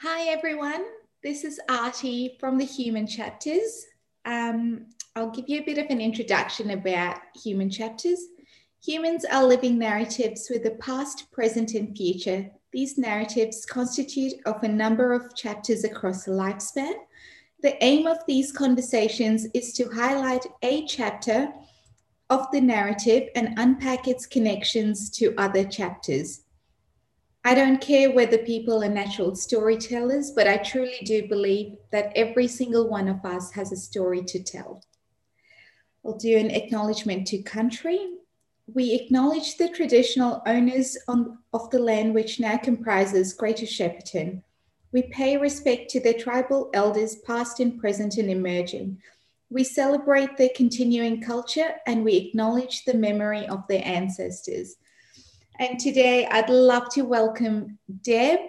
Hi, everyone. This is Artie from the Human Chapters. Um, I'll give you a bit of an introduction about Human Chapters. Humans are living narratives with a past, present, and future. These narratives constitute of a number of chapters across a lifespan. The aim of these conversations is to highlight a chapter of the narrative and unpack its connections to other chapters. I don't care whether people are natural storytellers, but I truly do believe that every single one of us has a story to tell. We'll do an acknowledgement to country. We acknowledge the traditional owners on, of the land which now comprises Greater Shepparton. We pay respect to their tribal elders, past and present and emerging. We celebrate their continuing culture and we acknowledge the memory of their ancestors. And today I'd love to welcome Deb,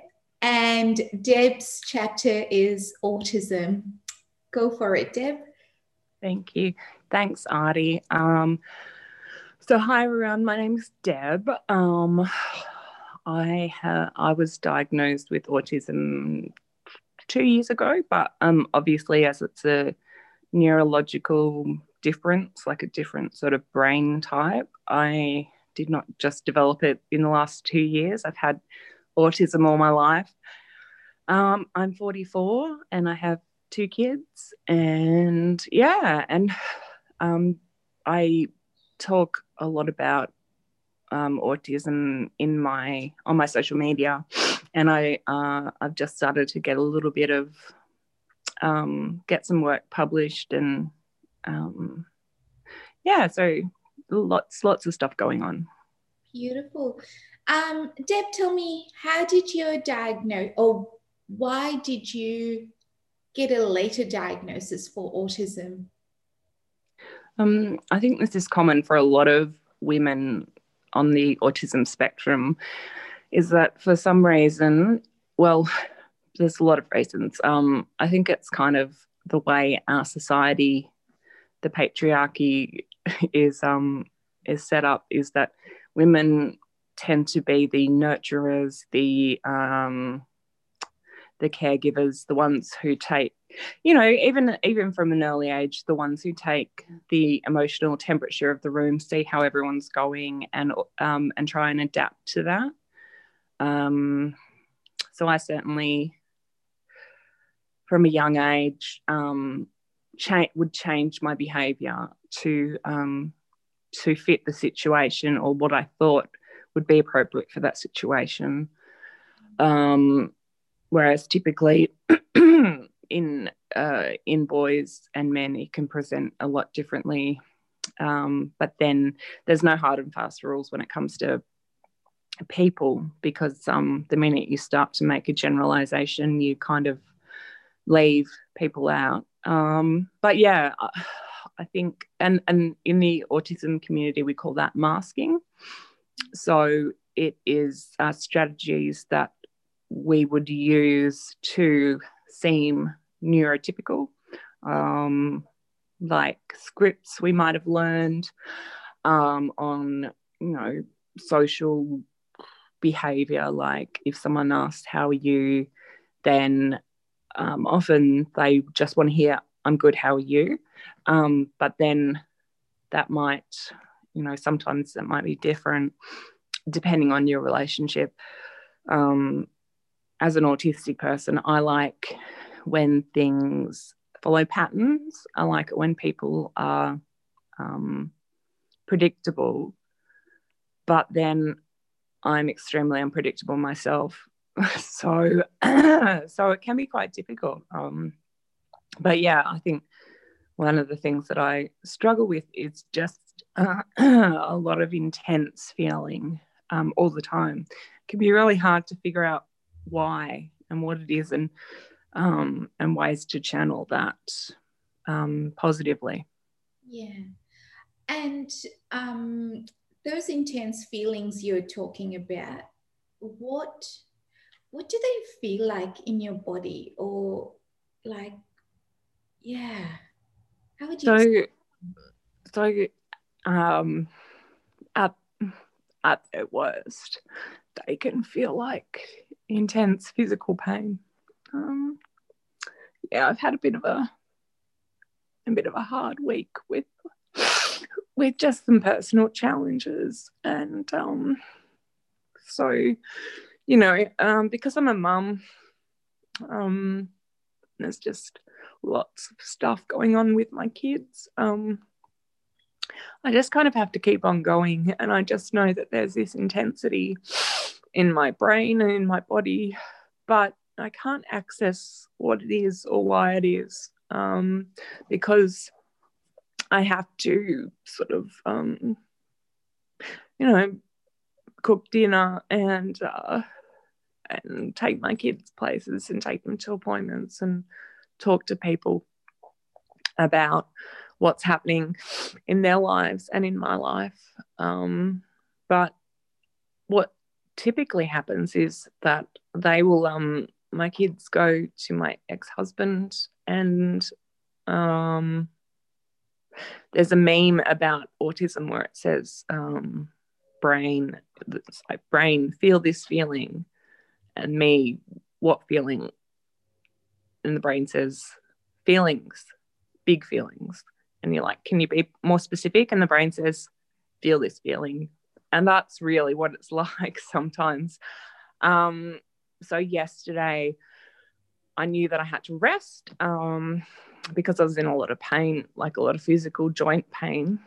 and Deb's chapter is autism. Go for it, Deb. Thank you. Thanks, Artie. Um, so, hi everyone. My name is Deb. Um, I ha- I was diagnosed with autism two years ago, but um, obviously, as it's a neurological difference, like a different sort of brain type, I did not just develop it in the last two years. I've had autism all my life. Um, I'm 44 and I have two kids, and yeah, and um, I talk a lot about um, autism in my on my social media, and I uh, I've just started to get a little bit of um, get some work published and um, yeah, so lots lots of stuff going on. Beautiful. Um, Deb, tell me, how did you diagnose, or why did you get a later diagnosis for autism? Um, I think this is common for a lot of women on the autism spectrum. Is that for some reason, well, there's a lot of reasons. Um, I think it's kind of the way our society, the patriarchy, is um, is set up. Is that women tend to be the nurturers, the um, the caregivers, the ones who take, you know, even even from an early age, the ones who take the emotional temperature of the room, see how everyone's going, and um, and try and adapt to that. Um, so I certainly, from a young age, um, cha- would change my behaviour to um, to fit the situation or what I thought would be appropriate for that situation. Um, whereas typically in uh, in boys and men, it can present a lot differently. Um, but then there's no hard and fast rules when it comes to people because um, the minute you start to make a generalization, you kind of leave people out. Um, but yeah, I think, and and in the autism community, we call that masking. So it is uh, strategies that we would use to seem neurotypical, um, like scripts we might have learned um, on, you know, social behavior. Like if someone asked, How are you? then um, often they just want to hear, I'm good, how are you? Um, but then that might, you know, sometimes it might be different depending on your relationship. Um, as an autistic person, I like when things follow patterns. I like it when people are um, predictable, but then I'm extremely unpredictable myself. so, so it can be quite difficult. Um, but yeah, I think one of the things that I struggle with is just uh, a lot of intense feeling um, all the time. It can be really hard to figure out why and what it is and um, and ways to channel that um, positively. Yeah, and um, those intense feelings you're talking about, what what do they feel like in your body, or like, yeah, how would you? So, so um, at at their worst, they can feel like intense physical pain. um, yeah, I've had a bit of a a bit of a hard week with with just some personal challenges, and um, so you know, um, because I'm a mum, um, there's just lots of stuff going on with my kids. Um, I just kind of have to keep on going, and I just know that there's this intensity in my brain and in my body, but I can't access what it is or why it is um, because I have to sort of, um, you know, cook dinner and uh, and take my kids places and take them to appointments and talk to people about what's happening in their lives and in my life. Um, but what typically happens is that they will um my kids go to my ex-husband and um there's a meme about autism where it says um brain like brain feel this feeling and me what feeling and the brain says feelings big feelings. And you're like can you be more specific? And the brain says feel this feeling. And that's really what it's like sometimes. Um so yesterday i knew that i had to rest um because i was in a lot of pain like a lot of physical joint pain.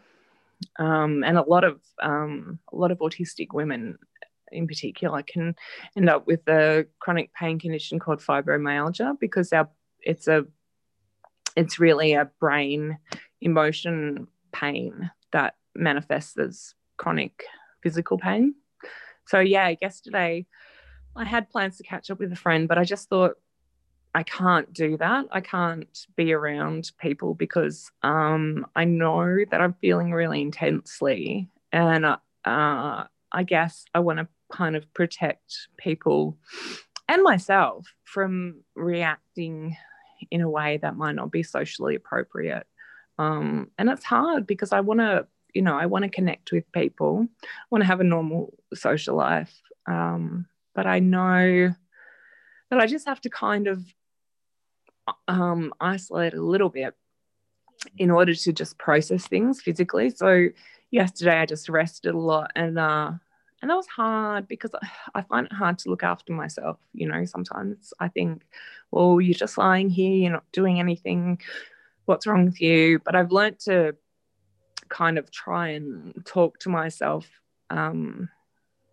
Um, and a lot of um, a lot of autistic women in particular can end up with a chronic pain condition called fibromyalgia because our it's a it's really a brain emotion pain that manifests as chronic physical pain. So yeah, yesterday I had plans to catch up with a friend, but I just thought I can't do that. I can't be around people because um, I know that I'm feeling really intensely, and uh, I guess I want to kind of protect people and myself from reacting in a way that might not be socially appropriate. Um, and it's hard because I want to, you know, I want to connect with people, I want to have a normal social life. Um, but I know that I just have to kind of um, isolate a little bit in order to just process things physically. So yesterday I just rested a lot and uh, and that was hard because I find it hard to look after myself. You know, sometimes I think, well, you're just lying here, you're not doing anything. What's wrong with you? But I've learned to kind of try and talk to myself, um,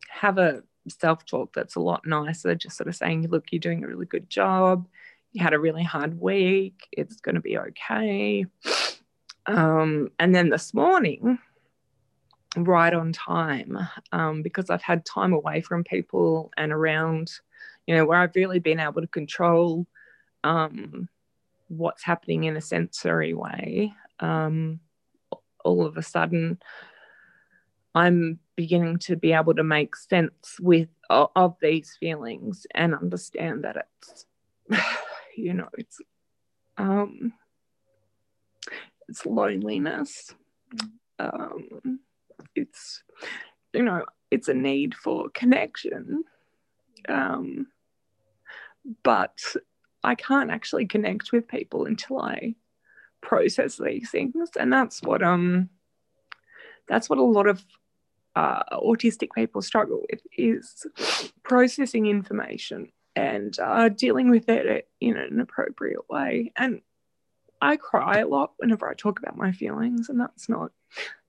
have a self talk that's a lot nicer, just sort of saying, look, you're doing a really good job. You had a really hard week. It's going to be okay. Um, and then this morning, right on time um, because I've had time away from people and around, you know, where I've really been able to control um, what's happening in a sensory way. Um, all of a sudden, I'm beginning to be able to make sense with of, these feelings and understand that it's, you know, it's um, it's loneliness. Um, it's you know it's a need for connection. Um, but i can't actually connect with people until i process these things. And that's what um that's what a lot of uh, autistic people struggle with is processing information and uh, dealing with it in an appropriate way. And i cry a lot whenever i talk about my feelings and that's not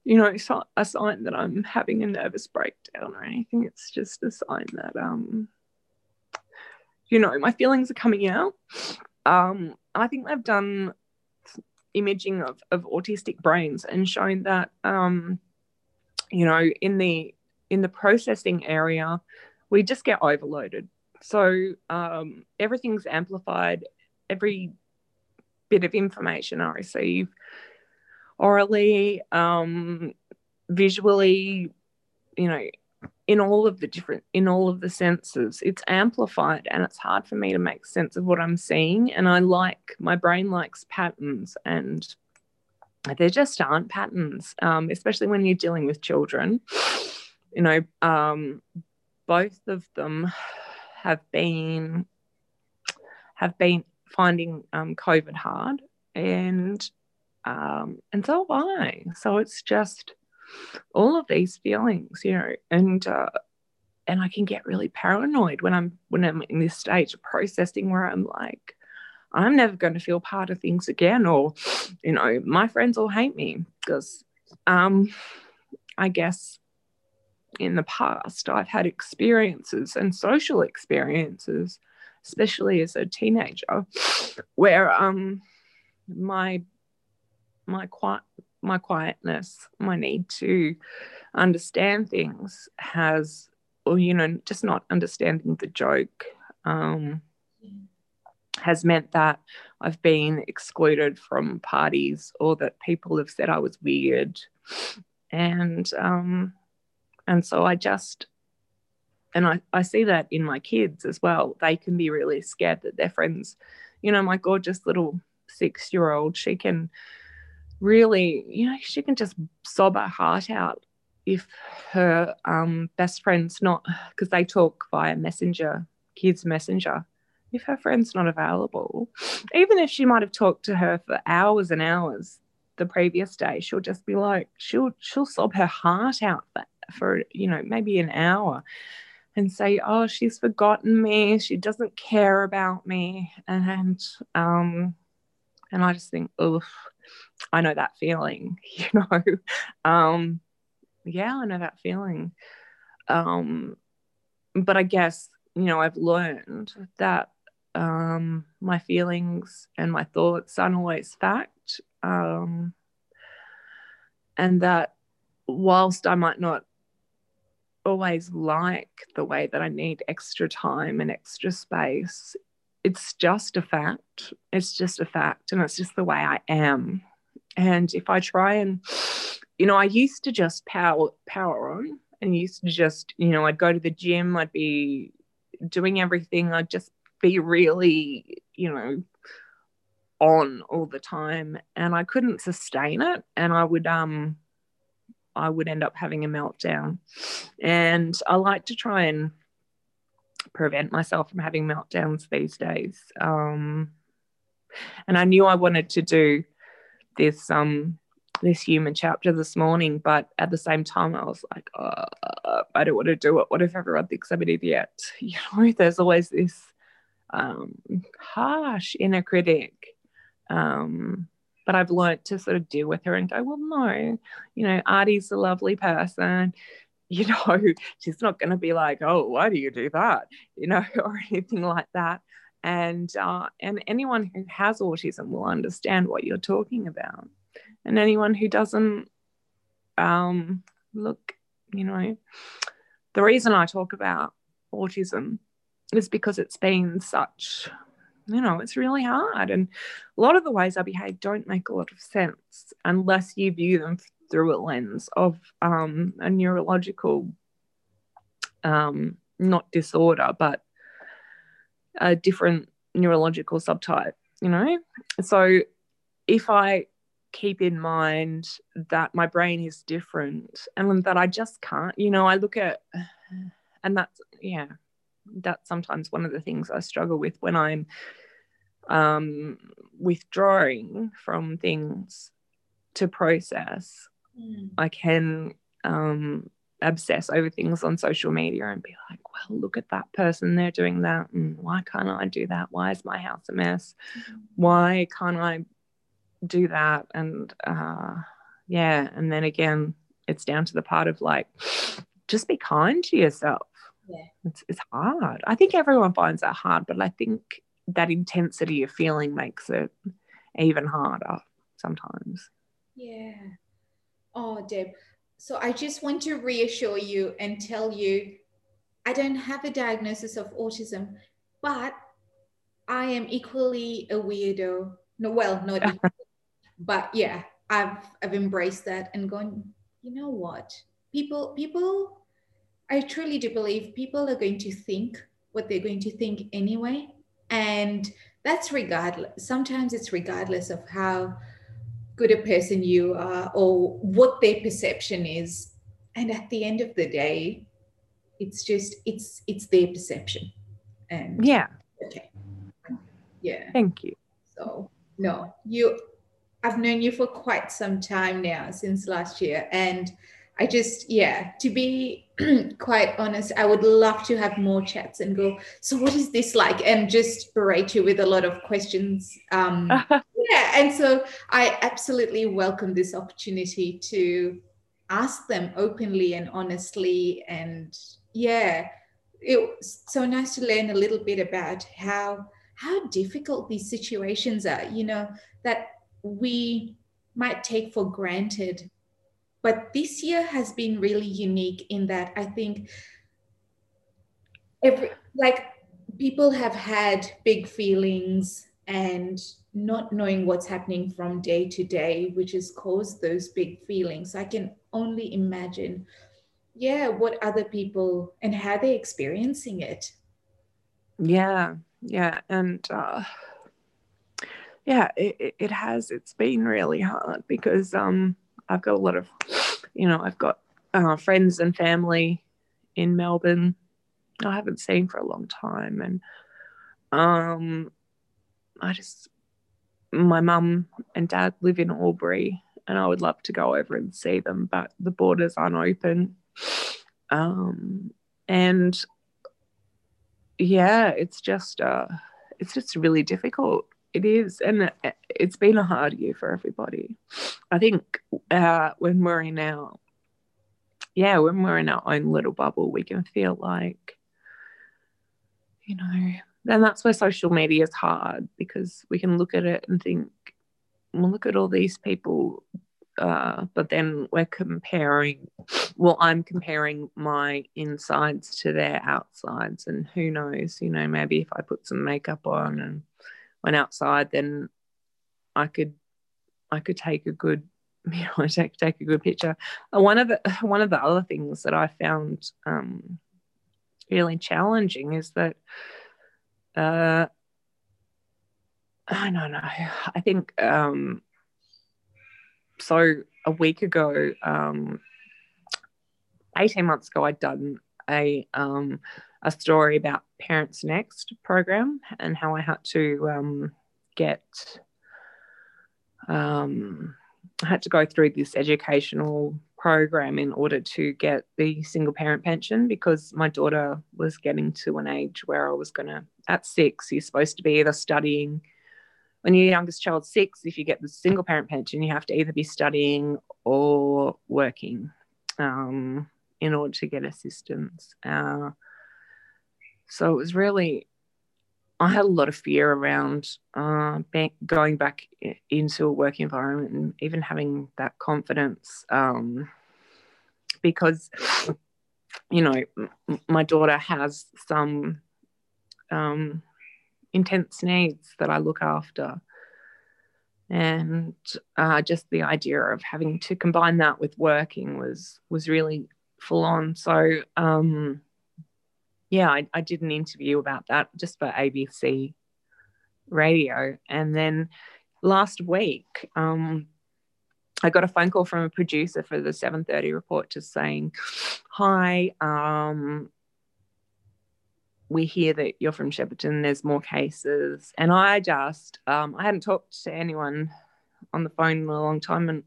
you know, a sign that I'm having a nervous breakdown or anything. It's just a sign that, um, you know, my feelings are coming out. Um, I think they've done imaging of, of autistic brains and shown that, um, you know, in the in the processing area, we just get overloaded. So um, everything's amplified. Every bit of information I receive orally, um, visually, you know, in all of the different, in all of the senses. It's amplified and it's hard for me to make sense of what I'm seeing. And I like, my brain likes patterns and there just aren't patterns, um, especially when you're dealing with children. You know, um, both of them have been have been finding um, COVID hard, and um, and so have I. So it's just all of these feelings, you know, and uh, and I can get really paranoid when I'm when I'm in this stage of processing where I'm like, I'm never going to feel part of things again, or you know, my friends will hate me because, um, I guess in the past I've had experiences and social experiences, especially as a teenager, where um my my quiet my quietness, my need to understand things has, or you know, just not understanding the joke, um, has meant that I've been excluded from parties or that people have said I was weird, and um, and so I just and I, I see that in my kids as well. They can be really scared that their friends, you know, my gorgeous little six year old, she can really, you know, she can just sob her heart out if her um, best friend's not, because they talk via messenger, kids messenger. If her friend's not available, even if she might have talked to her for hours and hours the previous day, she'll just be like, she'll she'll sob her heart out for, for you know maybe an hour, and say, oh, she's forgotten me, she doesn't care about me, and um, and I just think, oh, I know that feeling, you know. um, yeah, I know that feeling. Um, but I guess, you know, I've learned that um, my feelings and my thoughts aren't always fact. Um, and that whilst I might not always like the way that I need extra time and extra space, it's just a fact. It's just a fact. And it's just the way I am. And if I try and, you know, I used to just power power on and used to just, you know, I'd go to the gym, I'd be doing everything, I'd just be really, you know, on all the time. And I couldn't sustain it. And I would um I would end up having a meltdown. And I like to try and prevent myself from having meltdowns these days. Um, and I knew I wanted to do this um this human chapter this morning, but at the same time, I was like, oh, I don't want to do it. What if everyone thinks I'm an idiot? You know, there's always this um, harsh inner critic. Um, but I've learned to sort of deal with her and go, well, no, you know, Artie's a lovely person. You know, she's not going to be like, oh, why do you do that? You know, or anything like that. And uh, and anyone who has autism will understand what you're talking about, and anyone who doesn't, um, look, you know, the reason I talk about autism is because it's been such you know, it's really hard. And a lot of the ways I behave don't make a lot of sense unless you view them through a lens of um, a neurological, um, not disorder, but a different neurological subtype, you know? So if I keep in mind that my brain is different and that I just can't, you know, I look at, and that's, yeah, that's sometimes one of the things I struggle with when I'm um, withdrawing from things to process. Mm. I can um, obsess over things on social media and be like, well, look at that person, they're doing that. And why can't I do that? Why is my house a mess? Mm. Why can't I do that? And uh, yeah, and then again, it's down to the part of like, just be kind to yourself. Yeah. It's, it's hard. I think everyone finds that hard, but I think that intensity of feeling makes it even harder sometimes. Yeah. Oh, Deb. So I just want to reassure you and tell you I don't have a diagnosis of autism, but I am equally a weirdo. No, well, not equally, but yeah, I've I've embraced that and gone, you know what? People people I truly do believe people are going to think what they're going to think anyway. And that's regardless. Sometimes it's regardless of how good a person you are or what their perception is. And at the end of the day, it's just it's it's their perception. And yeah. Okay. Yeah. Thank you. So, no, you, I've known you for quite some time now, since last year. And I just, yeah, to be quite honest, I would love to have more chats and go, so what is this like? And just berate you with a lot of questions. Um, yeah. And so I absolutely welcome this opportunity to ask them openly and honestly. And yeah, it was so nice to learn a little bit about how how difficult these situations are, you know, that we might take for granted but this year has been really unique in that I think every like people have had big feelings and not knowing what's happening from day to day, which has caused those big feelings. I can only imagine, yeah, what other people and how they're experiencing it. Yeah, yeah. And uh, yeah, it, it has. It's been really hard because um, I've got a lot of, you know, I've got uh, friends and family in Melbourne I haven't seen for a long time. And um, I just, my mum and dad live in Albury and I would love to go over and see them, but the borders aren't open. Um, and yeah, it's just, uh, it's just really difficult it is, and it's been a hard year for everybody. I think uh, when we're in our, yeah, when we're in our own little bubble, we can feel like, you know, and that's where social media is hard because we can look at it and think, well, look at all these people uh, but then we're comparing well i'm comparing my insides to their outsides and who knows you know maybe if i put some makeup on and went outside, then I could I could take a good you know take take a good picture. Uh, one of the one of the other things that I found um, really challenging is that uh, I don't know. I think um, so. A week ago, um, eighteen months ago, I'd done a um, a story about ParentsNext program and how I had to um, get, um, I had to go through this educational program in order to get the single parent pension because my daughter was getting to an age where I was going to, at six, you're supposed to be either studying. When your youngest child's six, if you get the single parent pension, you have to either be studying or working um, in order to get assistance. Uh, so it was really, I had a lot of fear around uh, being, going back into a work environment and even having that confidence um, because, you know, my daughter has some um, intense needs that I look after. And uh, just the idea of having to combine that with working was was really full on. So um, yeah, I, I did an interview about that just for ABC radio. And then last week, um, I got a phone call from a producer for the 7:30 report just saying, "Hi, um, we hear that you're from Shepparton. There's more cases." And I just, um, I hadn't talked to anyone on the phone in a long time, and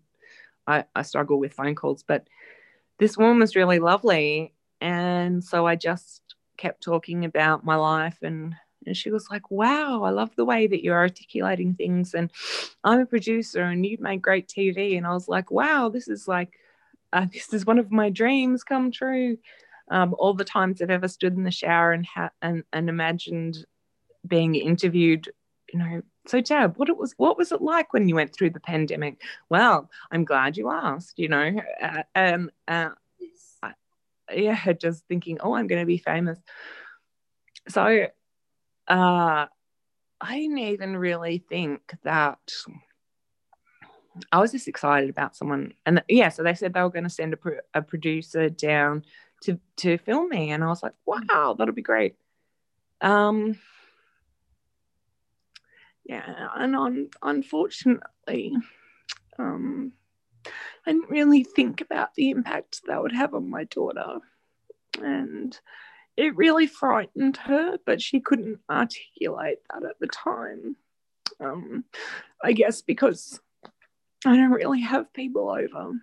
I, I struggle with phone calls. But this woman was really lovely, and so I just kept talking about my life and and she was like, Wow, I love the way that you're articulating things. And I'm a producer and you've made great TV. And I was like, Wow, this is like, uh, this is one of my dreams come true. Um, all the times I've ever stood in the shower and, ha- and, and imagined being interviewed, you know. So, Deb, what it was, what was it like when you went through the pandemic? Well, I'm glad you asked. You know, uh, um, uh, yeah, just thinking, oh, I'm going to be famous. So uh, I didn't even really think that I was just excited about someone. And yeah, so they said they were going to send a, pro- a producer down to, to film me. And I was like, wow, that'll be great. Um, yeah, and on, unfortunately, um, I didn't really think about the impact that would have on my daughter. And it really frightened her, but she couldn't articulate that at the time. Um, I guess because I don't really have people over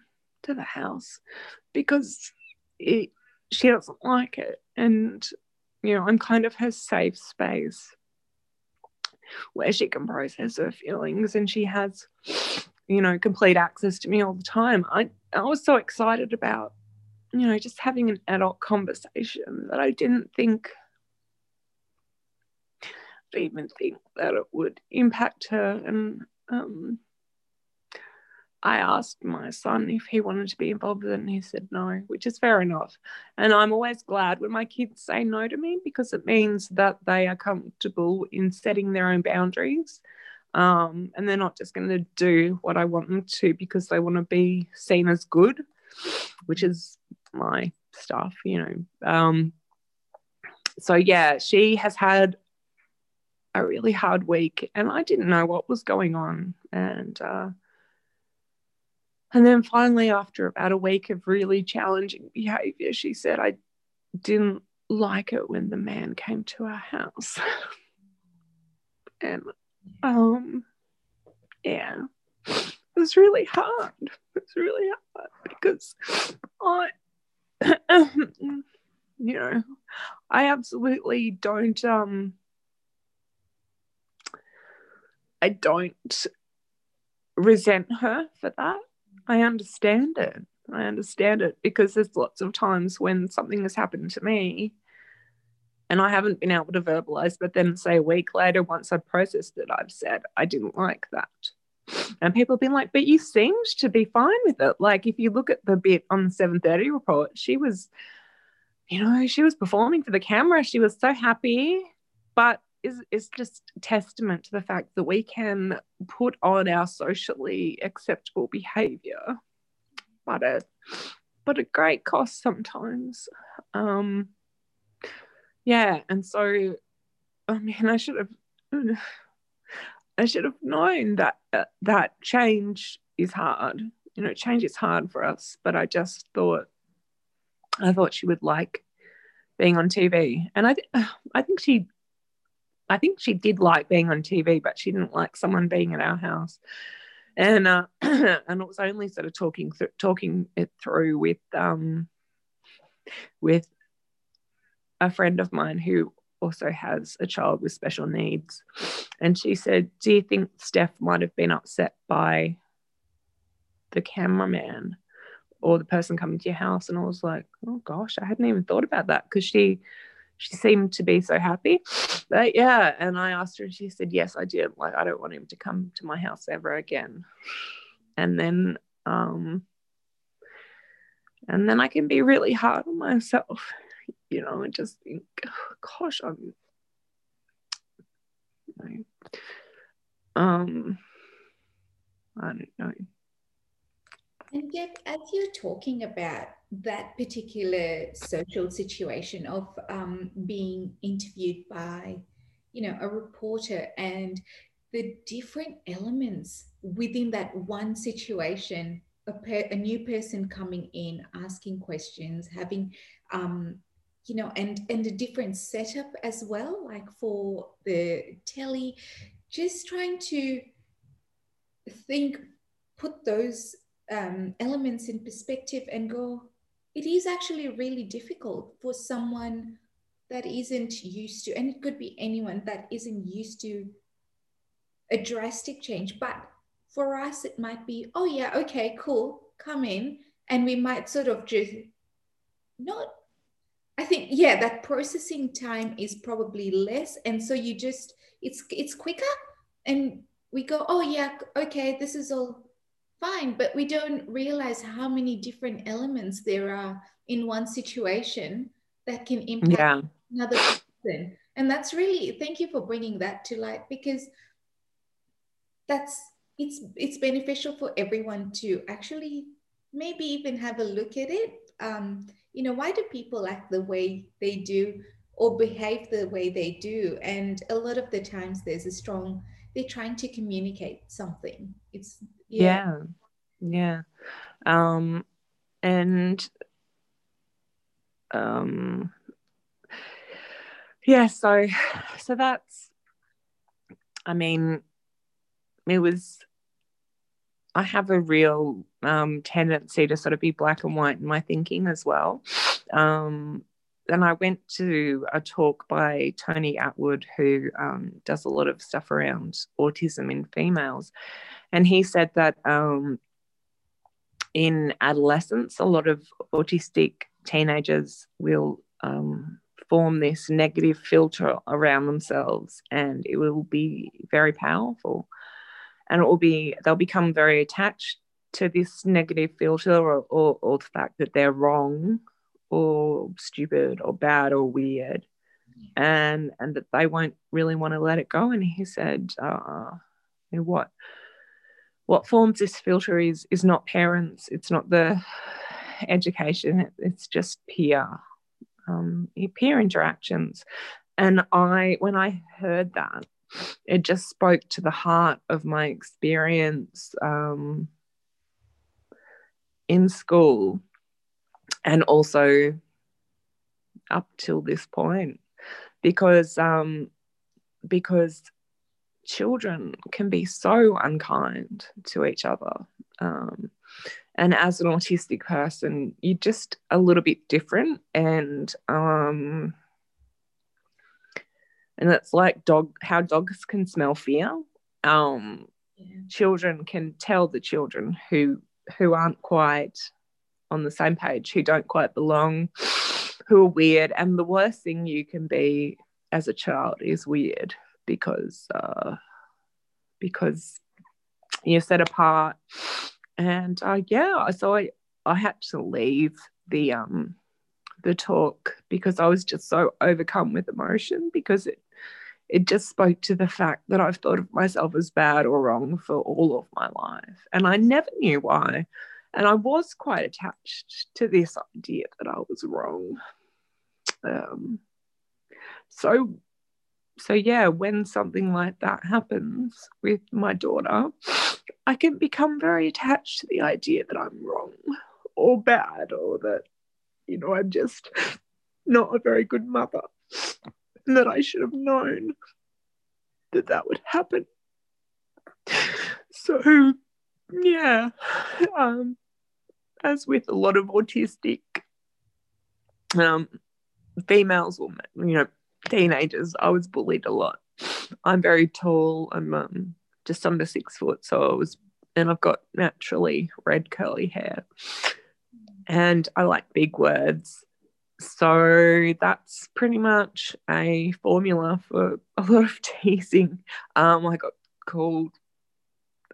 to the house because it, she doesn't like it. And, you know, I'm kind of her safe space where she can process her feelings and she has, you know, complete access to me all the time. I, I was so excited about, you know, just having an adult conversation that I didn't think I didn't even think that it would impact her and um, I asked my son if he wanted to be involved with it, and he said no, which is fair enough. And I'm always glad when my kids say no to me because it means that they are comfortable in setting their own boundaries. Um, and they're not just going to do what I want them to because they want to be seen as good, which is my stuff, you know. Um, so, yeah, she has had a really hard week, and I didn't know what was going on. And, uh, and then finally, after about a week of really challenging behavior, she said, I didn't like it when the man came to our house. and um yeah, it was really hard. It was really hard because I you know, I absolutely don't um I don't resent her for that. I understand it. I understand it because there's lots of times when something has happened to me and I haven't been able to verbalize, but then say a week later, once I've processed it, I've said, I didn't like that. And people have been like, but you seemed to be fine with it. Like if you look at the bit on the 730 report, she was, you know, she was performing for the camera. She was so happy. But is is just testament to the fact that we can put on our socially acceptable behavior but at but at great cost sometimes um yeah and so i mean i should have i should have known that uh, that change is hard you know change is hard for us but i just thought i thought she would like being on tv and i th- i think she I think she did like being on TV, but she didn't like someone being at our house. And uh, and it was only sort of talking th- talking it through with um with a friend of mine who also has a child with special needs. And she said, Do you think Steph might have been upset by the cameraman or the person coming to your house? And I was like, Oh gosh, I hadn't even thought about that because she she seemed to be so happy. But yeah, and I asked her, and she said, Yes, I did. Like, I don't want him to come to my house ever again. And then, um, and then I can be really hard on myself, you know, and just think, oh, gosh, I'm, um, I don't know. And yet, as you're talking about that particular social situation of um, being interviewed by, you know, a reporter and the different elements within that one situation, a, per, a new person coming in, asking questions, having, um, you know, and and a different setup as well, like for the telly, just trying to think, put those um, elements in perspective and go, it is actually really difficult for someone that isn't used to, and it could be anyone that isn't used to a drastic change. But for us, it might be, oh, yeah, okay, cool, come in. And we might sort of just not, I think, yeah, that processing time is probably less. And so you just, it's, it's quicker. And we go, oh, yeah, okay, this is all fine, but we don't realize how many different elements there are in one situation that can impact yeah. another person. And that's really thank you for bringing that to light because that's it's it's beneficial for everyone to actually maybe even have a look at it. Um, you know, why do people act the way they do or behave the way they do? And a lot of the times there's a strong they're trying to communicate something. It's yeah yeah, yeah. um and um yeah, so so that's I mean, it was I have a real um, tendency to sort of be black and white in my thinking as well. Um, and I went to a talk by Tony Attwood, who um, does a lot of stuff around autism in females. And he said that um, in adolescence, a lot of autistic teenagers will um, form this negative filter around themselves and it will be very powerful. And it will be, they'll become very attached to this negative filter or, or, or the fact that they're wrong or stupid or bad or weird. And and that they won't really want to let it go. And he said uh, you know, what what forms this filter is is not parents. It's not the education. It's just peer um, peer interactions. And i when i heard that it just spoke to the heart of my experience um, in school and also up till this point because um, because children can be so unkind to each other um, and as an autistic person you're just a little bit different and um, and it's like dog how dogs can smell fear um, yeah. children can tell the children who who aren't quite on the same page who don't quite belong, who are weird. And the worst thing you can be as a child is weird because uh, because you're set apart. And uh, yeah, so I I had to leave the um the talk because I was just so overcome with emotion because it it just spoke to the fact that I've thought of myself as bad or wrong for all of my life. And I never knew why. And I was quite attached to this idea that I was wrong. Um, so, so yeah, when something like that happens with my daughter, I can become very attached to the idea that I'm wrong or bad or that, you know, I'm just not a very good mother and that I should have known that that would happen. So, yeah, um, as with a lot of autistic um, females or you know teenagers, I was bullied a lot. I'm very tall. I'm um, just under six foot, so I was, and I've got naturally red curly hair, and I like big words. So that's pretty much a formula for a lot of teasing. Um, I got called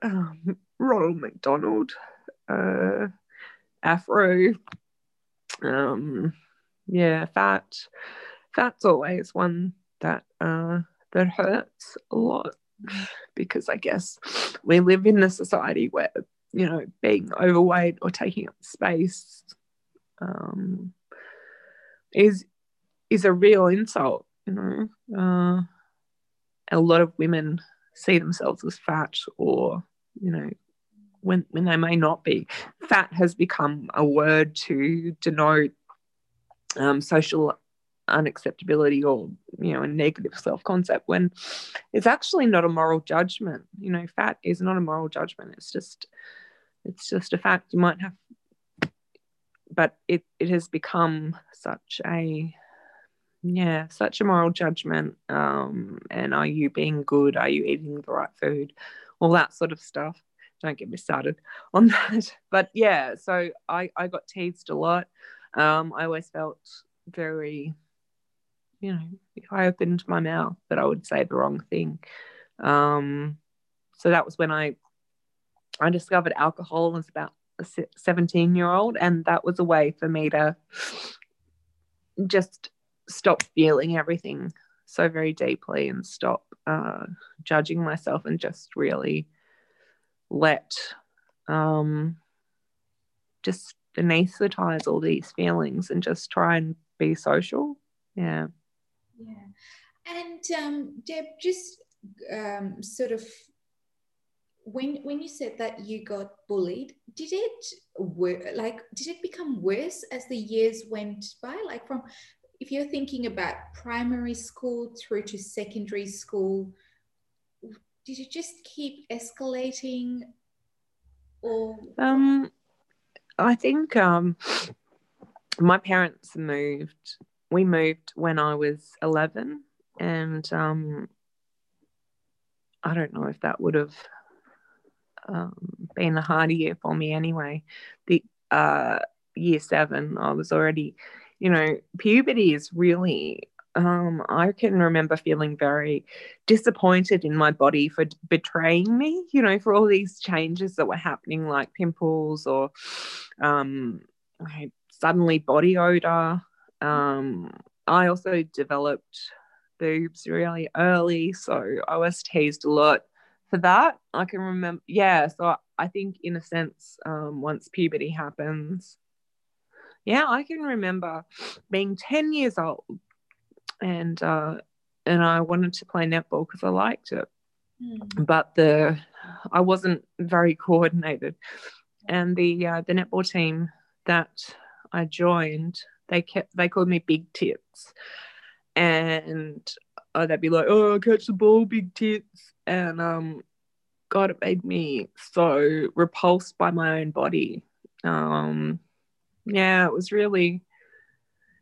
um, Ronald McDonald. Uh, afro. Um, yeah, fat. Fat's always one that uh, that hurts a lot because I guess we live in a society where you know being overweight or taking up space um, is is a real insult. You know, uh, a lot of women see themselves as fat or you know when, when they may not be. Fat has become a word to denote um, social unacceptability or you know a negative self-concept when it's actually not a moral judgment you know fat is not a moral judgment it's just it's just a fact you might have but it it has become such a yeah such a moral judgment um and are you being good are you eating the right food all that sort of stuff don't get me started on that. But yeah, so I, I got teased a lot. Um, I always felt very, you know, if I opened my mouth, that I would say the wrong thing. Um, so that was when I I discovered alcohol was about a 17 year old, and that was a way for me to just stop feeling everything so very deeply and stop uh, judging myself and just really let um, just anesthetize all these feelings and just try and be social. Yeah. Yeah. And um, Deb, just um, sort of when when you said that you got bullied, did it like did it become worse as the years went by? Like from if you're thinking about primary school through to secondary school, did it just keep escalating or um I think um my parents moved we moved when I was 11 and um I don't know if that would have um, been a hard year for me anyway. The uh, year seven, I was already, you know, puberty is really um, I can remember feeling very disappointed in my body for betraying me, you know, for all these changes that were happening, like pimples or um, suddenly body odor. Um, I also developed boobs really early, so I was teased a lot for that. I can remember, yeah. So I think, in a sense, um, once puberty happens, yeah, I can remember being 10 years old and uh, and I wanted to play netball because I liked it. Mm. But the I wasn't very coordinated, and the uh, the netball team that I joined, they kept they called me Big Tits, and uh, they'd be like, "Oh, catch the ball, Big Tits," and um, God, it made me so repulsed by my own body. Um, yeah, it was really,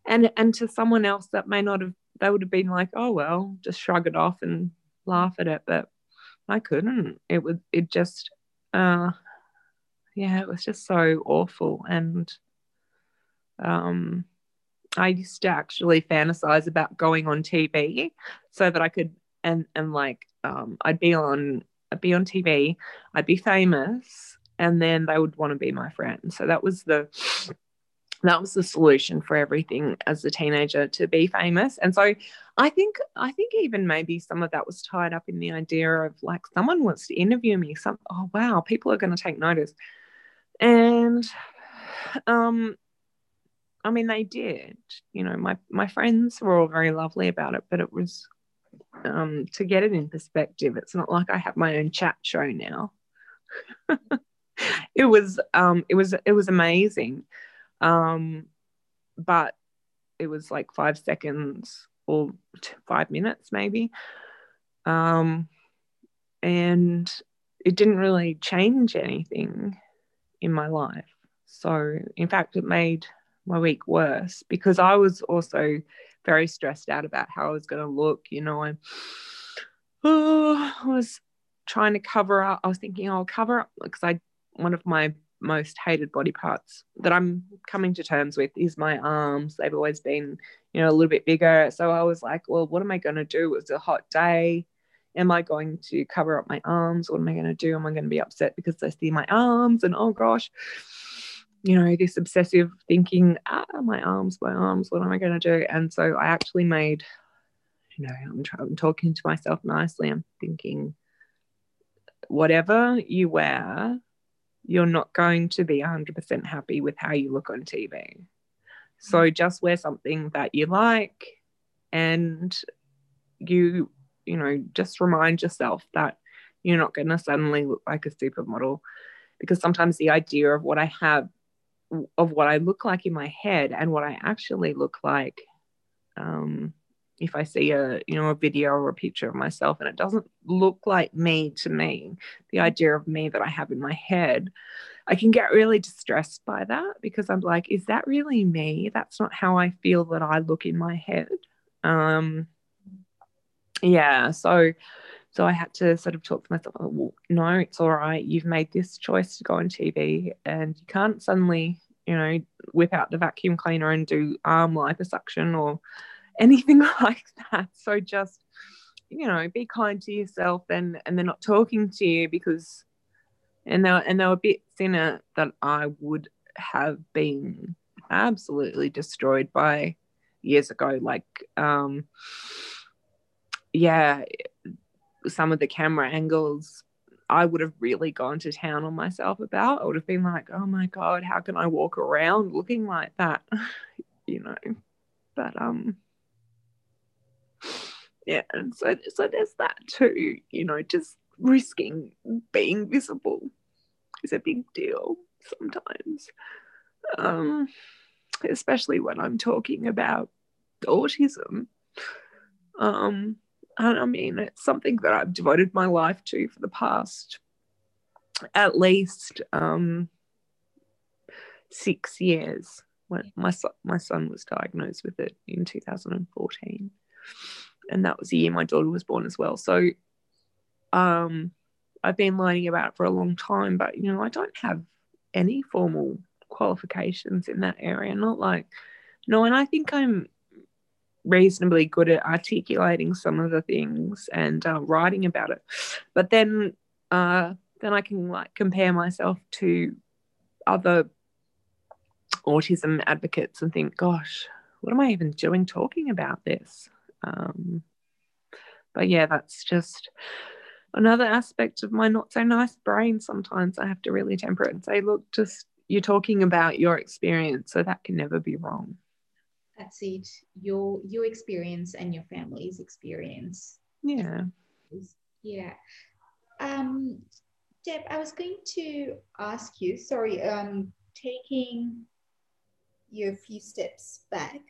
and and to someone else that may not have they would have been like, oh well, just shrug it off and laugh at it. But I couldn't. It was, it just uh yeah, it was just so awful. And um I used to actually fantasize about going on TV so that I could and and like um I'd be on I'd be on TV, I'd be famous, and then they would want to be my friend. So that was the that was the solution for everything as a teenager to be famous and so i think i think even maybe some of that was tied up in the idea of like someone wants to interview me some oh wow people are going to take notice and um i mean they did you know my my friends were all very lovely about it but it was um to get it in perspective it's not like i have my own chat show now it was um it was it was amazing um, but it was like five seconds or five minutes maybe. Um, and it didn't really change anything in my life. So, in fact, it made my week worse because I was also very stressed out about how I was going to look. You know, I, oh, I was trying to cover up. I was thinking I'll cover up because I one of my most hated body parts that I'm coming to terms with is my arms. They've always been, you know, a little bit bigger. So I was like, well, what am I going to do? It's a hot day. Am I going to cover up my arms? What am I going to do? Am I going to be upset because I see my arms? And oh gosh, you know, this obsessive thinking, ah, my arms, my arms, what am I going to do? And so I actually made, you know, I'm, I'm talking to myself nicely. I'm thinking, whatever you wear, you're not going to be 100% happy with how you look on TV. So mm. just wear something that you like and you, you know, just remind yourself that you're not going to suddenly look like a supermodel because sometimes the idea of what I have, of what I look like in my head and what I actually look like um, if I see a you know a video or a picture of myself and it doesn't look like me to me, the idea of me that I have in my head, I can get really distressed by that because I'm like, is that really me? That's not how I feel that I look in my head. Um, yeah, so so I had to sort of talk to myself, well, no, it's all right. You've made this choice to go on TV and you can't suddenly, you know, whip out the vacuum cleaner and do arm liposuction or anything like that. So just, you know, be kind to yourself and and they're not talking to you because and there and there were bits in it that I would have been absolutely destroyed by years ago. Like um yeah, some of the camera angles I would have really gone to town on myself about. I would have been like, oh my God, how can I walk around looking like that? you know. But um yeah and so so there's that too you know just risking being visible is a big deal sometimes um especially when i'm talking about autism. Um, and I mean, it's something that I've devoted my life to for the past at least um, six years. When my son, my son was diagnosed with it in 2014, and that was the year my daughter was born as well. So, um, I've been learning about it for a long time, but you know, I don't have any formal qualifications in that area. Not like no, and I think I'm reasonably good at articulating some of the things and uh, writing about it. But then, uh, then I can like compare myself to other autism advocates and think, gosh, what am I even doing talking about this? Um, but yeah, that's just another aspect of my not so nice brain. Sometimes I have to really temper it and say, look, just you're talking about your experience, so that can never be wrong that's it your your experience and your family's experience. Yeah. Yeah. Um deb i was going to ask you sorry um taking you a few steps back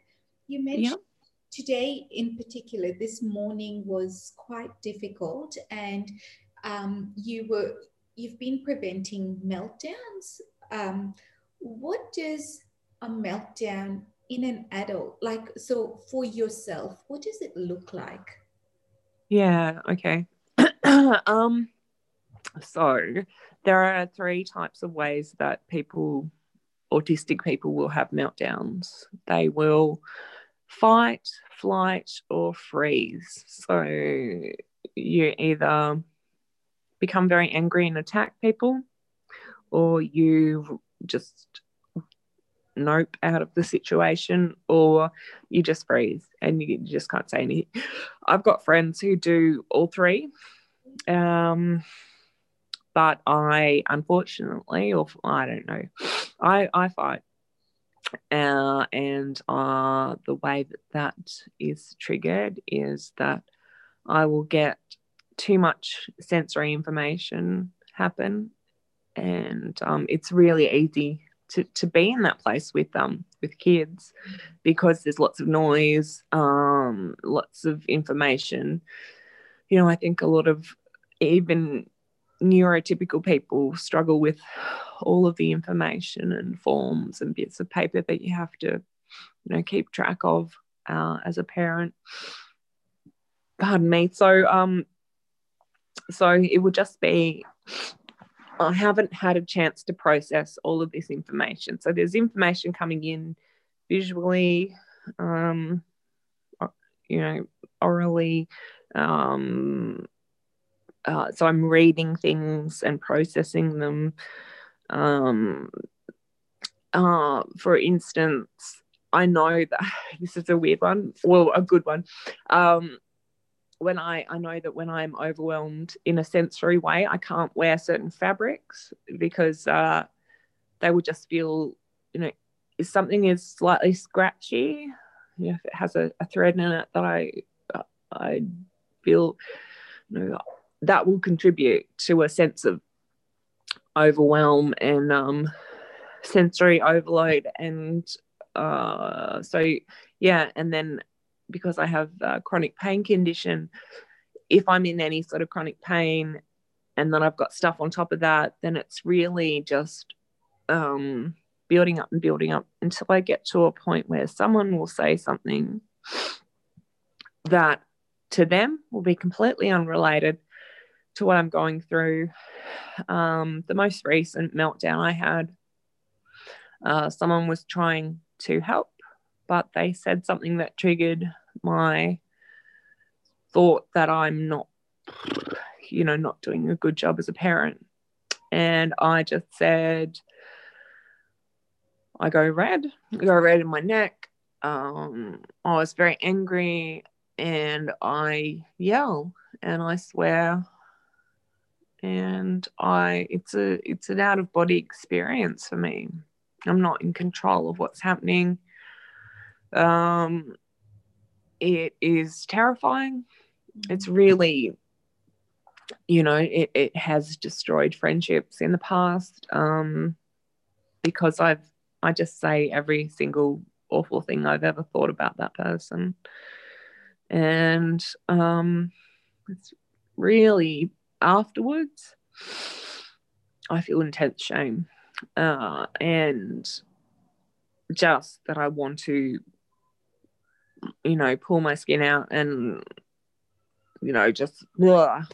you mentioned today in particular this morning was quite difficult and um, you were you've been preventing meltdowns. Um, what does a meltdown in an adult like so for yourself what does it look like? Yeah okay. Um so there are three types of ways that people autistic people will have meltdowns. They will fight flight or freeze. So you either become very angry and attack people or you just nope out of the situation or you just freeze and you just can't say anything i've got friends who do all three um, but i unfortunately or i don't know i i fight uh, and uh, the way that that is triggered is that i will get too much sensory information happen and um, it's really easy to, to be in that place with um with kids because there's lots of noise um lots of information. You know i think a lot of even neurotypical people struggle with all of the information and forms and bits of paper that you have to you know keep track of uh, as a parent. Pardon me. So um so it would just be I haven't had a chance to process all of this information. So there's information coming in visually, um, you know, orally. Um, uh, so I'm reading things and processing them. Um, uh, for instance, I know that this is a weird one, well, a good one. Um, when I, I know that when I'm overwhelmed in a sensory way, I can't wear certain fabrics because uh, they will just feel, you know, if something is slightly scratchy, you know, if it has a, a thread in it that I, I feel, you know, that will contribute to a sense of overwhelm and um, sensory overload. And uh, so, yeah, and then because I have a chronic pain condition, if I'm in any sort of chronic pain and then I've got stuff on top of that, then it's really just um, building up and building up until I get to a point where someone will say something that to them will be completely unrelated to what I'm going through. Um, the most recent meltdown I had, uh, someone was trying to help, but they said something that triggered my thought that I'm not, you know, not doing a good job as a parent. And I just said, I go red, I go red in my neck. Um, I was very angry and I yell and I swear and I it's a it's an out of body experience for me. I'm not in control of what's happening. Um, it is terrifying. It's really, you know, it, it has destroyed friendships in the past um, because I've, I just say every single awful thing I've ever thought about that person. And um, it's really afterwards, I feel intense shame. Uh, and just that I want to, you know, pull my skin out and, you know, just, ugh,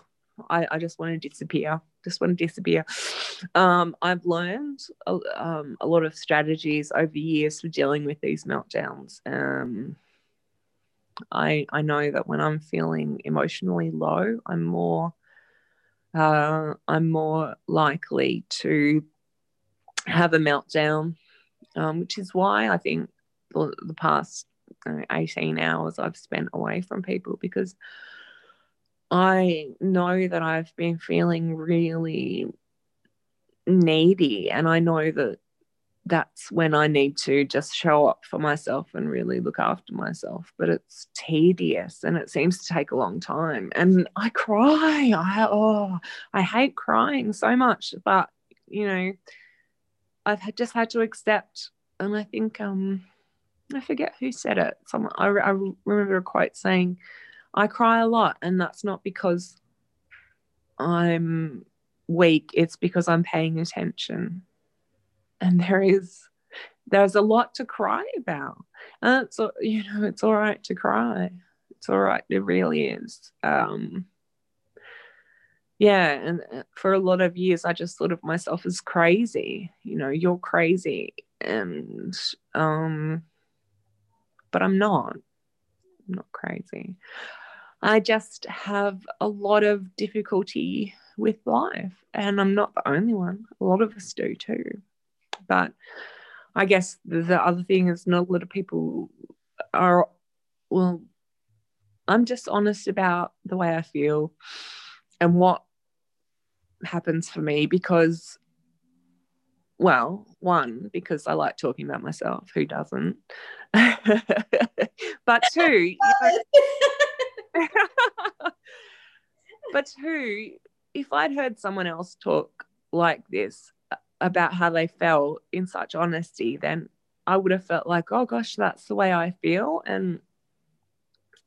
I, I just want to disappear. Just want to disappear. Um, I've learned a, um, a lot of strategies over years for dealing with these meltdowns. Um, I I know that when I'm feeling emotionally low, I'm more uh, I'm more likely to have a meltdown, um, which is why I think the, the past uh, 18 hours I've spent away from people because I know that I've been feeling really needy, and I know that that's when I need to just show up for myself and really look after myself. But it's tedious and it seems to take a long time. And I cry. I oh, I hate crying so much. But you know, I've just had to accept. And I think um, I forget who said it. Someone I, I remember a quote saying, "I cry a lot, and that's not because I'm weak. It's because I'm paying attention." and there is there's a lot to cry about and it's you know it's all right to cry it's all right it really is um yeah and uh, for a lot of years i just thought of myself as crazy you know you're crazy and um but i'm not. I'm not crazy. I just have a lot of difficulty with life and i'm not the only one. A lot of us do too. But I guess the other thing is not a lot of people are, well, I'm just honest about the way I feel and what happens for me because, well, one, because I like talking about myself. Who doesn't? but two, know, but two, if I'd heard someone else talk like this, uh, about how they felt in such honesty, then I would have felt like, oh gosh, that's the way I feel. And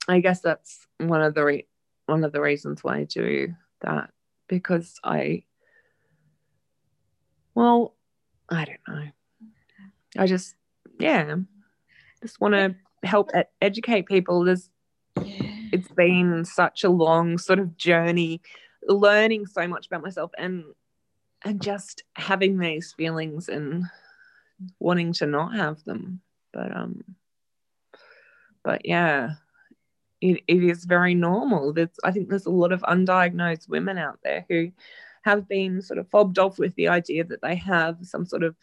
I guess that's one of the re- one of the reasons why I do that because I, well, I don't know. I just, yeah, just want to help educate people. There's, it's been such a long sort of journey, learning so much about myself and and just having these feelings and wanting to not have them but um but yeah it, it is very normal there's i think there's a lot of undiagnosed women out there who have been sort of fobbed off with the idea that they have some sort of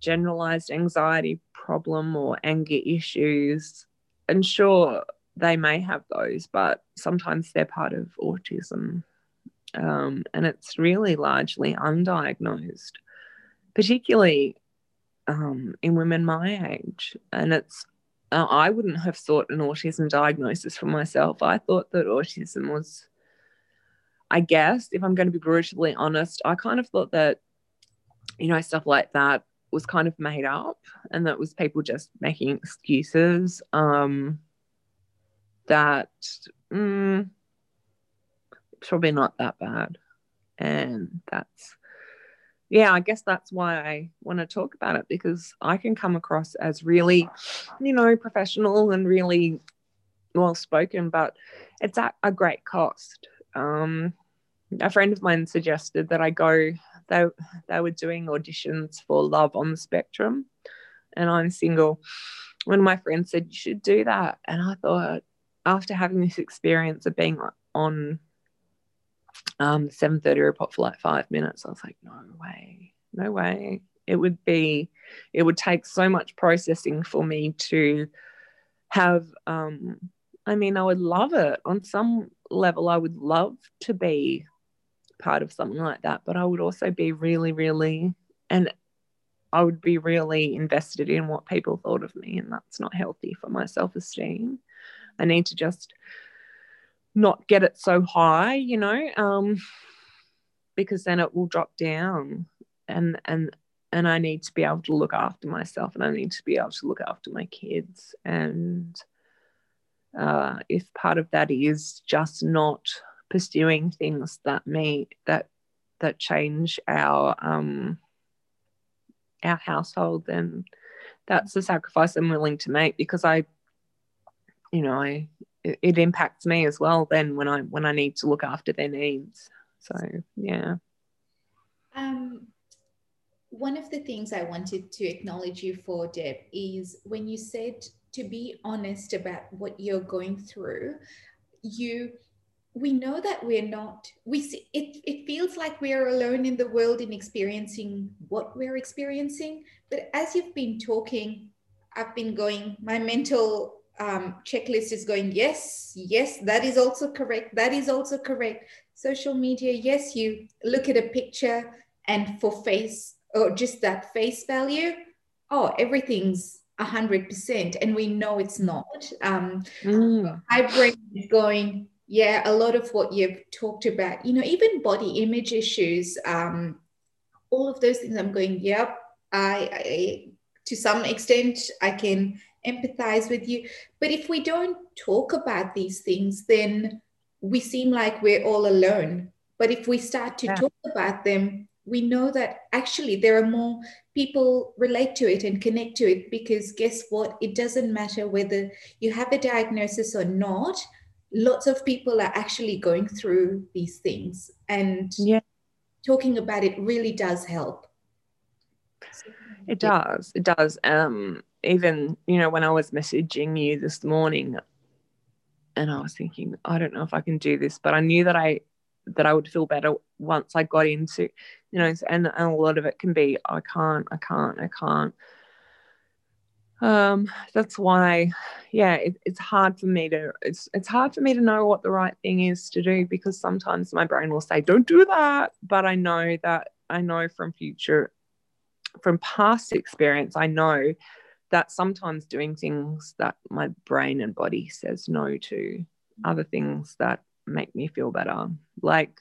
generalized anxiety problem or anger issues and sure they may have those but sometimes they're part of autism um, and it's really largely undiagnosed, particularly um, in women my age. And it's uh, I wouldn't have thought an autism diagnosis for myself. I thought that autism was, I guess, if I'm going to be brutally honest, I kind of thought that, you know, stuff like that was kind of made up and that was people just making excuses. Um, that, mm, probably not that bad. And that's, yeah, I guess that's why I want to talk about it because I can come across as really, you know, professional and really well spoken, but it's at a great cost. Um, a friend of mine suggested that I go, they, they were doing auditions for Love on the Spectrum, and I'm single. One of my friends said, You should do that. And I thought, after having this experience of being on um, 7.30 report for like five minutes. I was like, no way, no way. It would be, it would take so much processing for me to have, um, I mean, I would love it. On some level, I would love to be part of something like that, but I would also be really, really, and I would be really invested in what people thought of me, and that's not healthy for my self esteem. I need to just not get it so high, you know, um, because then it will drop down. And and and I need to be able to look after myself and I need to be able to look after my kids. And uh, if part of that is just not pursuing things that may that that change our um, our household, then that's a sacrifice I'm willing to make because I, you know, I it, it impacts me as well. Then when I when I need to look after their needs, so yeah. Um, one of the things I wanted to acknowledge you for, Deb, is when you said to be honest about what you're going through, you we know that we're not we see it it feels like we're alone in the world in experiencing what we're experiencing but as you've been talking i've been going my mental um, checklist is going yes yes that is also correct that is also correct social media yes you look at a picture and for face or just that face value, oh, everything's a hundred percent, and we know it's not. Um, mm. My brain is going, yeah, a lot of what you've talked about, you know, even body image issues, um, all of those things. I'm going, yep, I, I to some extent I can empathize with you, but if we don't talk about these things, then we seem like we're all alone. But if we start to yeah. talk about them, we know that actually there are more people relate to it and connect to it because guess what it doesn't matter whether you have a diagnosis or not lots of people are actually going through these things and yeah. talking about it really does help. It does. It does. Um even you know when i was messaging you this morning and i was thinking i don't know if i can do this but i knew that i that I would feel better once I got into, you know, and, and a lot of it can be, I can't, I can't, I can't. Um, that's why, yeah, it, it's hard for me to, it's, it's hard for me to know what the right thing is to do because sometimes my brain will say, don't do that. But I know that, I know from future, from past experience, I know that sometimes doing things that my brain and body says no to, other things that make me feel better. Like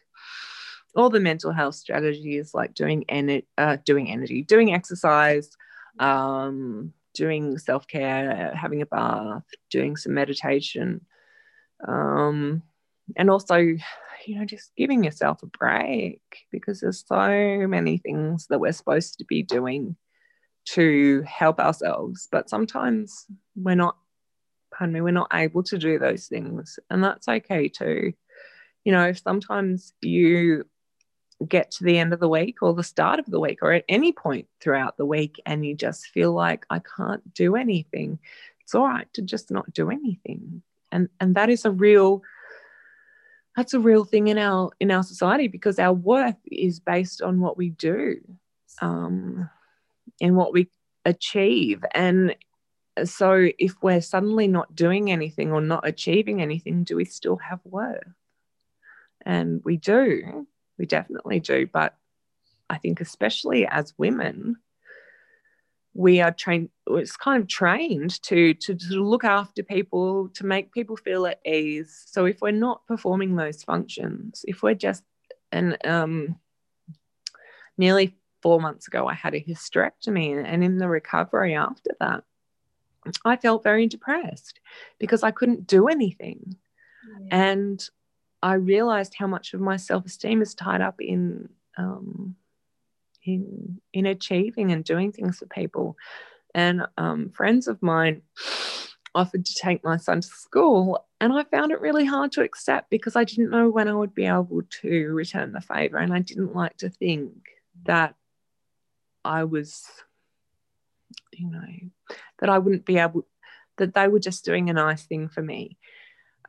all the mental health strategies, like doing en- uh, doing energy, doing exercise, um, doing self care, having a bath, doing some meditation, um, and also, you know, just giving yourself a break because there's so many things that we're supposed to be doing to help ourselves, but sometimes we're not pardon me, we're not able to do those things. And that's okay too. You know, sometimes you get to the end of the week or the start of the week or at any point throughout the week and you just feel like I can't do anything, it's all right to just not do anything. And and that is a real that's a real thing in our in our society because our worth is based on what we do um, and what we achieve and so if we're suddenly not doing anything or not achieving anything, do we still have worth? And we do, we definitely do. But I think, especially as women, we are trained it's kind of trained to, to to look after people to make people feel at ease so if we're not performing those functions if we're just and um nearly four months ago i had a hysterectomy and in the recovery after that I felt very depressed because I couldn't do anything. Yeah. And I realized how much of my self esteem is tied up in, um, in, in achieving and doing things for people. And um, friends of mine offered to take my son to school. And I found it really hard to accept because I didn't know when I would be able to return the favor. And I didn't like to think that I was you know, that I wouldn't be able, that they were just doing a nice thing for me.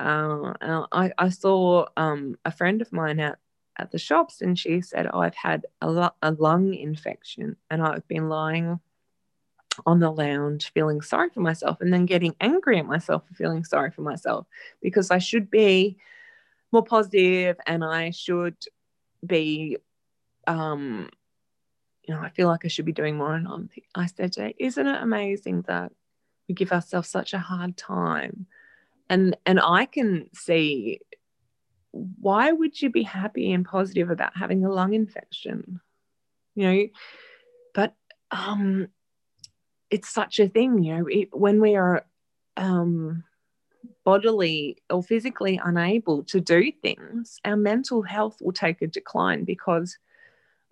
Uh, I, I saw um, a friend of mine at, at the shops and she said, oh, I've had a, a lung infection and I've been lying on the lounge feeling sorry for myself and then getting angry at myself for feeling sorry for myself because I should be more positive and I should be um, you know, I feel like I should be doing more. And I'm, I said her, isn't it amazing that we give ourselves such a hard time? And and I can see why would you be happy and positive about having a lung infection? You know, but um, it's such a thing, you know, it, when we are um, bodily or physically unable to do things, our mental health will take a decline because,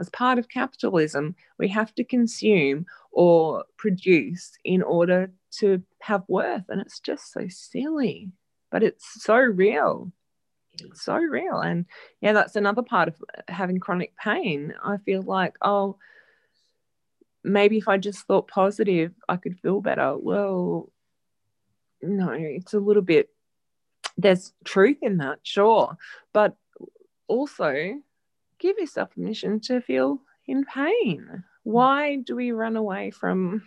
as part of capitalism, we have to consume or produce in order to have worth. And it's just so silly, but it's so real. It's so real. And yeah, that's another part of having chronic pain. I feel like, oh, maybe if I just thought positive, I could feel better. Well, no, it's a little bit, there's truth in that, sure. But also give yourself permission to feel in pain. Why do we run away from?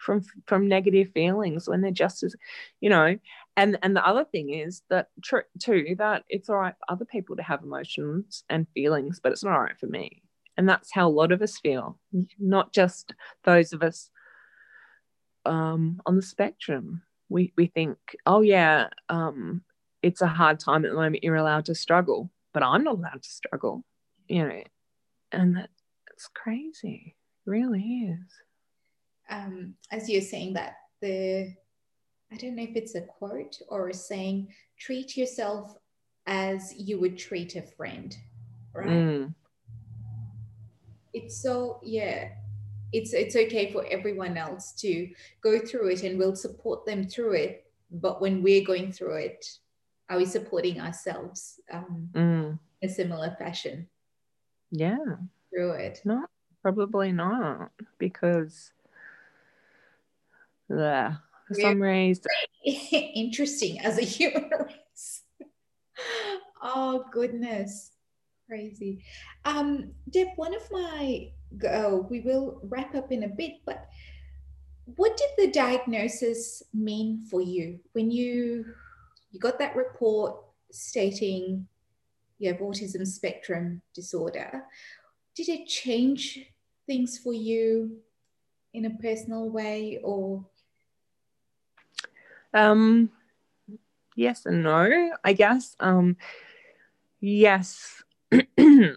from from negative feelings when they're just as you know and and the other thing is that tr- too that it's all right for other people to have emotions and feelings but it's not all right for me and that's how a lot of us feel, not just those of us um, on the spectrum. We, we think, oh, yeah, um, it's a hard time at the moment. You're allowed to struggle, but I'm not allowed to struggle, you know, and that's crazy. It really is. Um, as you're saying that, the I don't know if it's a quote or a saying, treat yourself as you would treat a friend, right? Mm it's so yeah it's it's okay for everyone else to go through it and we'll support them through it but when we're going through it are we supporting ourselves um, mm. in a similar fashion yeah. Through it. No probably not because yeah for we're some reason interesting as a human race. Oh goodness. Crazy. Um, Deb, one of my, oh, we will wrap up in a bit, but what did the diagnosis mean for you? When you you got that report stating you have autism spectrum disorder? Did it change things for you in a personal way or? Um, yes and no, I guess. Um, yes, and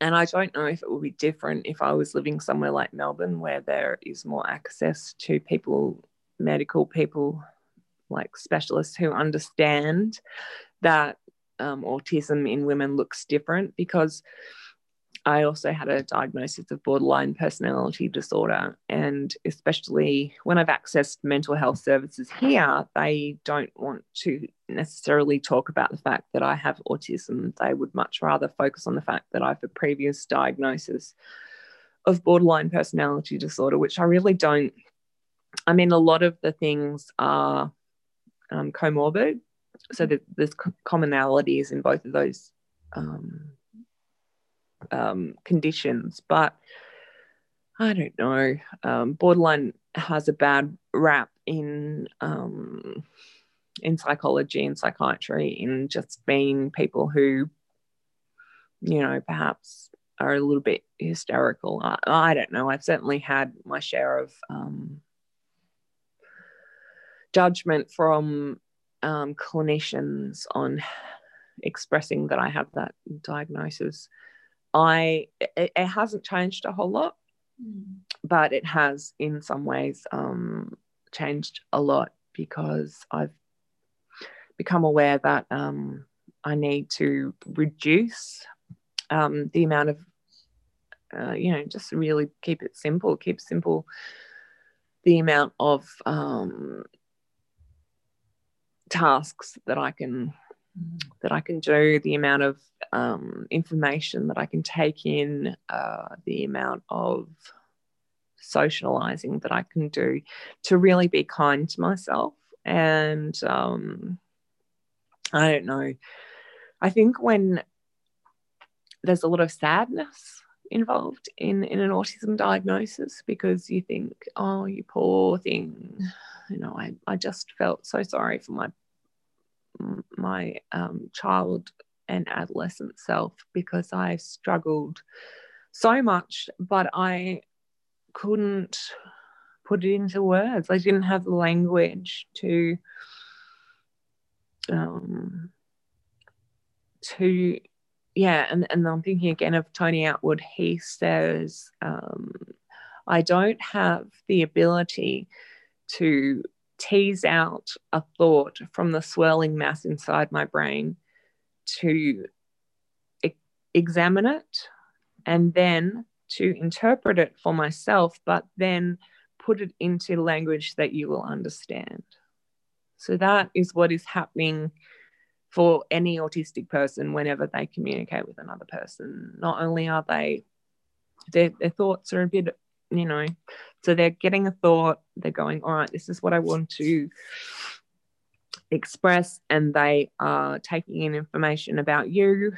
I don't know if it would be different if I was living somewhere like Melbourne where there is more access to people, medical people, like specialists who understand that um, autism in women looks different because I also had a diagnosis of borderline personality disorder. And especially when I've accessed mental health services here, they don't want to necessarily talk about the fact that I have autism. They would much rather focus on the fact that I have a previous diagnosis of borderline personality disorder, which I really don't. I mean, a lot of the things are um, comorbid. So there's commonalities in both of those um, um, conditions. But I don't know. Um, borderline has a bad rap in um, in psychology and psychiatry, in just being people who, you know, perhaps are a little bit hysterical. I, I don't know. I've certainly had my share of um, judgment from um, clinicians on expressing that I have that diagnosis. I it, it hasn't changed a whole lot, but it has in some ways um, changed a lot because I've become aware that um, I need to reduce um, the amount of uh, you know just really keep it simple, keep simple the amount of um, tasks that I can that I can do, the amount of um, information that I can take in, uh, the amount of socializing that I can do to really be kind to myself. And um, I don't know, I think when there's a lot of sadness involved in, in an autism diagnosis because you think, oh, you poor thing. You know, I, I just felt so sorry for my my um, child and adolescent self because I struggled so much, but I couldn't put it into words. I didn't have the language to um, to yeah, and, and I'm thinking again of Tony Attwood. He says, um, I don't have the ability to tease out a thought from the swirling mass inside my brain to e- examine it and then to interpret it for myself, but then put it into language that you will understand. So that is what is happening for any autistic person whenever they communicate with another person. Not only are they, their, their thoughts are a bit, you know, so they're getting a thought, they're going, all right, this is what I want to express, and they are taking in information about you.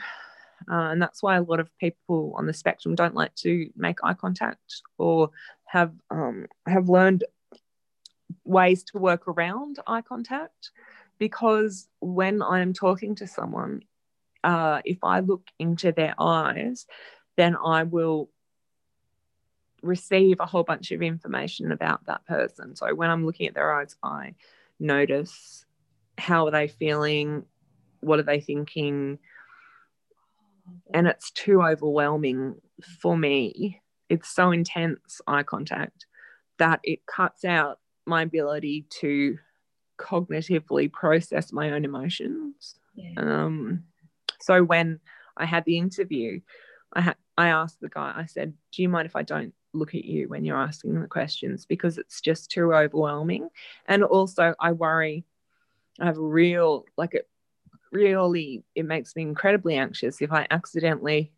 Uh, and that's why a lot of people on the spectrum don't like to make eye contact or have um, have learned ways to work around eye contact because when I'm talking to someone, uh, if I look into their eyes, then I will receive a whole bunch of information about that person. So when I'm looking at their eyes, I notice how are they feeling, what are they thinking, and it's too overwhelming for me. It's so intense eye contact that it cuts out my ability to cognitively process my own emotions. Yeah. Um, so when I had the interview, I had I asked the guy, I said, Do you mind if I don't look at you when you're asking the questions? Because it's just too overwhelming. And also I worry I have a real like it really it makes me incredibly anxious if I accidentally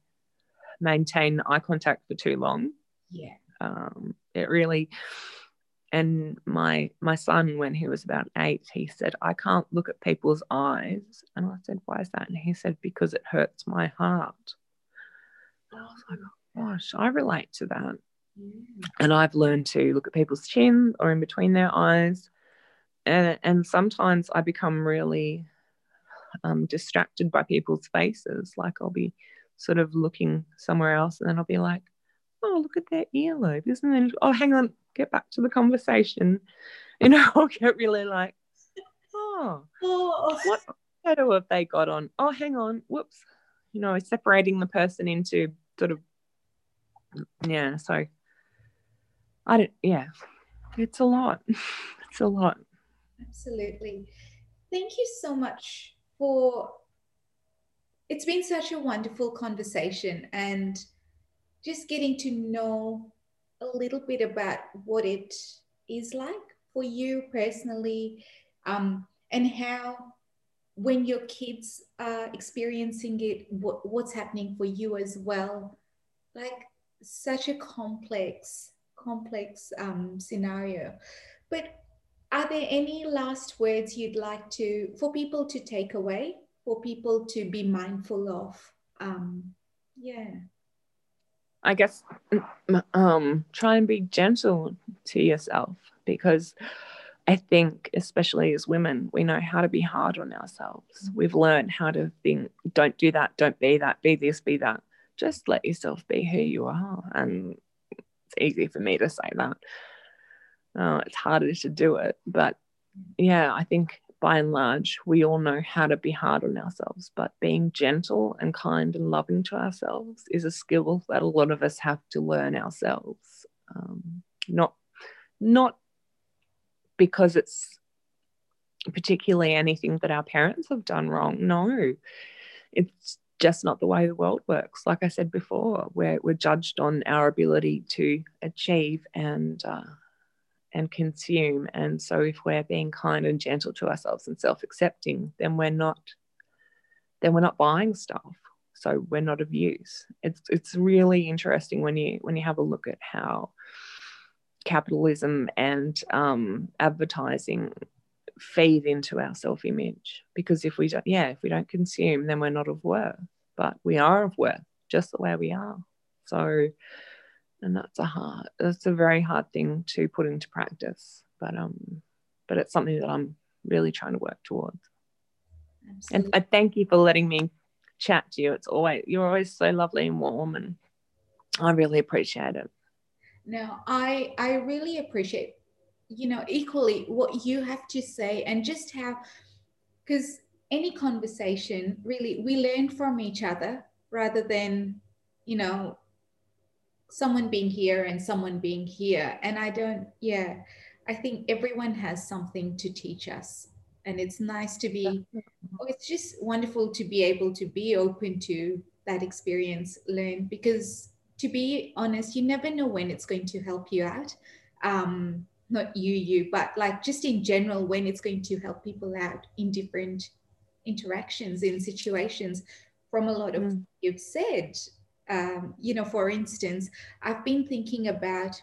maintain eye contact for too long. Yeah. Um, it really and my my son when he was about eight he said i can't look at people's eyes and i said why is that and he said because it hurts my heart and i was like oh, gosh i relate to that. And i've learned to look at people's chin or in between their eyes and and sometimes i become really um, distracted by people's faces like i'll be sort of looking somewhere else and then i'll be like oh look at their earlobe isn't it oh hang on get back to the conversation. You know, I'll get really like, oh, oh. what photo have they got on? Oh, hang on, whoops. You know, separating the person into sort of, yeah. So I don't, yeah, it's a lot. it's a lot. Absolutely. Thank you so much for. It's been such a wonderful conversation and just getting to know a little bit about what it is like for you personally um, and how when your kids are experiencing it what, what's happening for you as well like such a complex complex um, scenario but are there any last words you'd like to for people to take away for people to be mindful of um, yeah I guess um, try and be gentle to yourself because I think, especially as women, we know how to be hard on ourselves. We've learned how to think, don't do that, don't be that, be this, be that. Just let yourself be who you are. And it's easy for me to say that. Uh, it's harder to do it. But yeah, I think by and large, we all know how to be hard on ourselves, but being gentle and kind and loving to ourselves is a skill that a lot of us have to learn ourselves. Um, not, not because it's particularly anything that our parents have done wrong. No, it's just not the way the world works. Like I said before, we're, we're judged on our ability to achieve and uh, and consume. And so, if we're being kind and gentle to ourselves and self-accepting, then we're not then we're not buying stuff. So we're not of use. It's it's really interesting when you when you have a look at how capitalism and um, advertising feed into our self-image. Because if we don't, yeah, if we don't consume, then we're not of worth. But we are of worth, just the way we are. So and that's a hard that's a very hard thing to put into practice but um but it's something that i'm really trying to work towards Absolutely. and i thank you for letting me chat to you it's always you're always so lovely and warm and i really appreciate it no i i really appreciate you know equally what you have to say and just how because any conversation really we learn from each other rather than you know someone being here and someone being here. And I don't, yeah, I think everyone has something to teach us. And it's nice to be, oh, it's just wonderful to be able to be open to that experience, learn, because to be honest, you never know when it's going to help you out. Um, not you, you, but like just in general, when it's going to help people out in different interactions, in situations from a lot of mm. you've said. Um, you know, for instance, I've been thinking about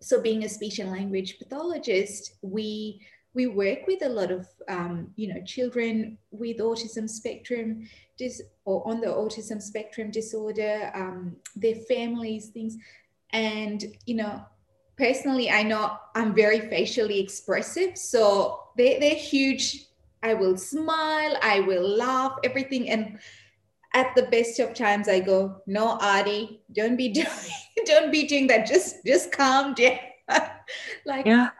so being a speech and language pathologist, we we work with a lot of um, you know children with autism spectrum dis- or on the autism spectrum disorder, um, their families, things, and you know personally, I know I'm very facially expressive, so they they're huge. I will smile, I will laugh, everything, and at the best of times i go no adi don't be doing don't be doing that just just calm down like yeah.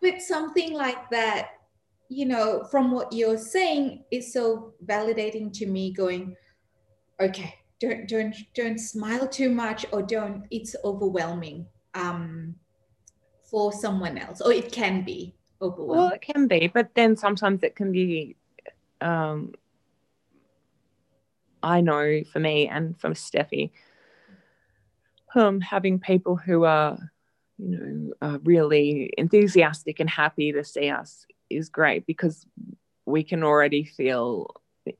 with something like that you know from what you're saying is so validating to me going okay don't don't don't smile too much or don't it's overwhelming um for someone else or it can be overwhelming well it can be but then sometimes it can be um I know for me and for Steffi, um, having people who are, you know, are really enthusiastic and happy to see us is great because we can already feel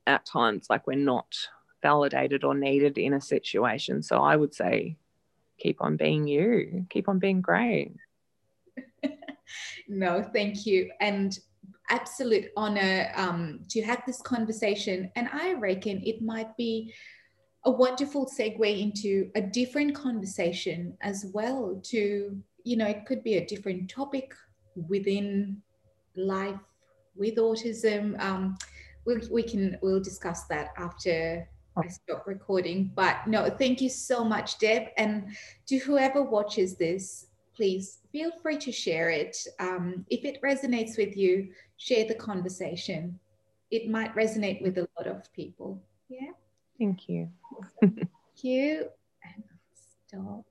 at times like we're not validated or needed in a situation. So I would say, keep on being you, keep on being great. no, thank you. And absolute honor um, to have this conversation. And I reckon it might be a wonderful segue into a different conversation as well. To, you know, it could be a different topic within life with autism. Um, we, we can, we'll discuss that after I stopped recording. But no, thank you so much, Deb. And to whoever watches this, please feel free to share it. Um, if it resonates with you, share the conversation. It might resonate with a lot of people. Yeah. Thank you. Thank you. And stop.